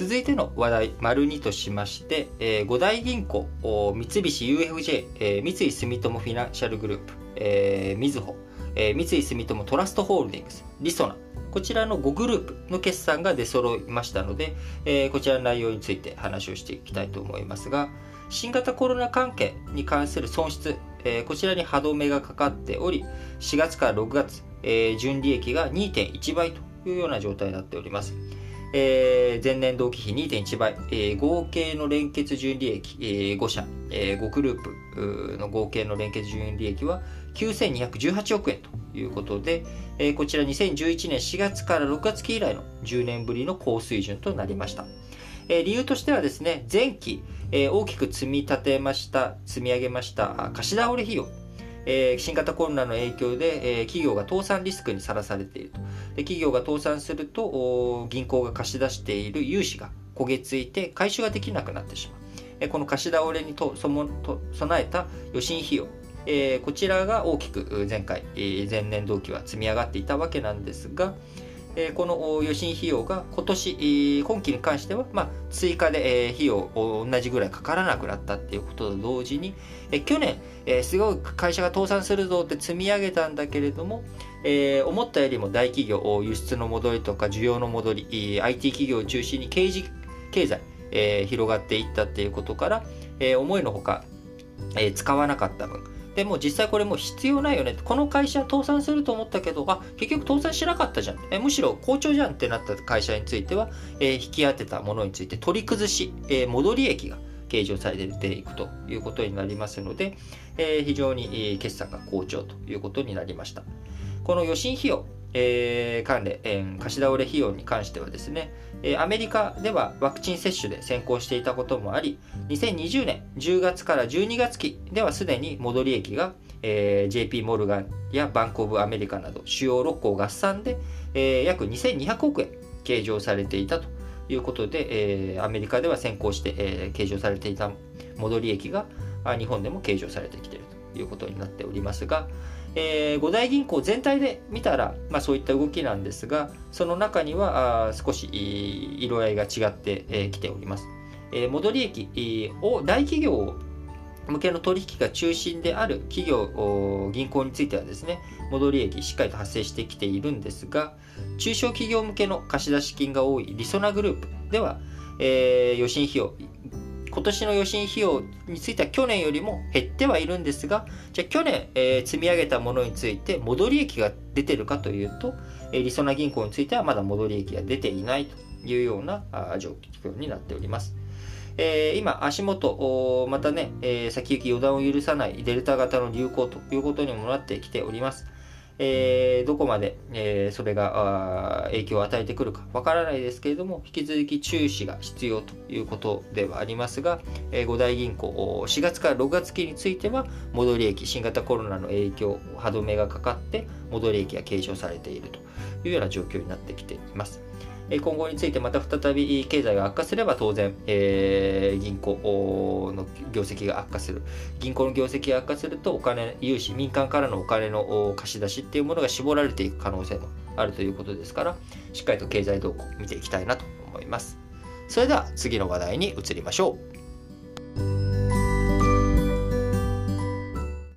続いての話題、丸2としまして、えー五大銀行、三菱 UFJ、えー三井住友フィナンシャルグループ、えーみずほ、えー三井住友トラストホールディングス、リソナ、こちらの5グループの決算が出揃いましたので、えーこちらの内容について話をしていきたいと思いますが、新型コロナ関係に関する損失、えーこちらに歯止めがかかっており、4月から6月、えー純利益が2.1倍というような状態になっております。えー前年同期比2.1倍、えー合計の連結純利益、えー5社、え5グループの合計の連結純利益は9218億円ということで、えーこちら2011年4月から6月期以来の10年ぶりの高水準となりました。え理由としてはですね、前期、え大きく積み立てました、積み上げました貸し倒れ費用、えー新型コロナの影響で、えー企業が倒産リスクにさらされていると。で企業が倒産すると、銀行が貸し出している融資が焦げ付いて回収ができなくなってしまう。えーこの貸し倒れにとそもと備えた予診費用、えーこちらが大きく前回、えー前年同期は積み上がっていたわけなんですが、えこの予診費用が今年、今期に関しては、まあ、追加で、え費用同じぐらいかからなくなったっていうことと同時に、え去年、えすごい会社が倒産するぞって積み上げたんだけれども、え思ったよりも大企業、輸出の戻りとか需要の戻り、IT 企業を中心に経済経済、え広がっていったっていうことから、え思いのほか、え使わなかった分、でも実際これもう必要ないよね。この会社倒産すると思ったけど、あ、結局倒産しなかったじゃん。えむしろ好調じゃんってなった会社については、えー引き当てたものについて取り崩し、えー戻り益が計上されていくということになりますので、えー非常に決算が好調ということになりました。この予診費用、えー関連、えー貸し倒れ費用に関してはですね、えーアメリカではワクチン接種で先行していたこともあり、2020年10月から12月期ではすでに戻り益が、えー JP モルガンやバンコブアメリカなど主要6校合算で、えー約2200億円計上されていたということで、えーアメリカでは先行して、えー計上されていた戻り益が日本でも計上されてきているということになっておりますが、えー五大銀行全体で見たら、まあ、そういった動きなんですがその中にはあ少し色合いが違ってき、えーております、えー戻り益を大企業向けの取引が中心である企業銀行についてはですね戻り益しっかりと発生してきているんですが中小企業向けの貸出金が多いリソナグループでは、えー予診費用今年の予診費用については去年よりも減ってはいるんですがじゃあ去年、えー積み上げたものについて戻り益が出てるかというと、えーりそな銀行についてはまだ戻り益が出ていないというようなあ状況になっております。えー今、足元、またね、えー先行き予断を許さないデルタ型の流行ということにもなってきております。えーどこまで、えーそれが影響を与えてくるかわからないですけれども、引き続き注視が必要ということではありますが、えー五大銀行、4月から6月期については、戻り益、新型コロナの影響、歯止めがかかって、戻り益が継承されているというような状況になってきています。今後についてまた再び経済が悪化すれば当然、えー銀行の業績が悪化する。銀行の業績が悪化するとお金融資民間からのお金の貸し出しっていうものが絞られていく可能性もあるということですからしっかりと経済動向を見ていきたいなと思います。それでは次の話題に移りましょう。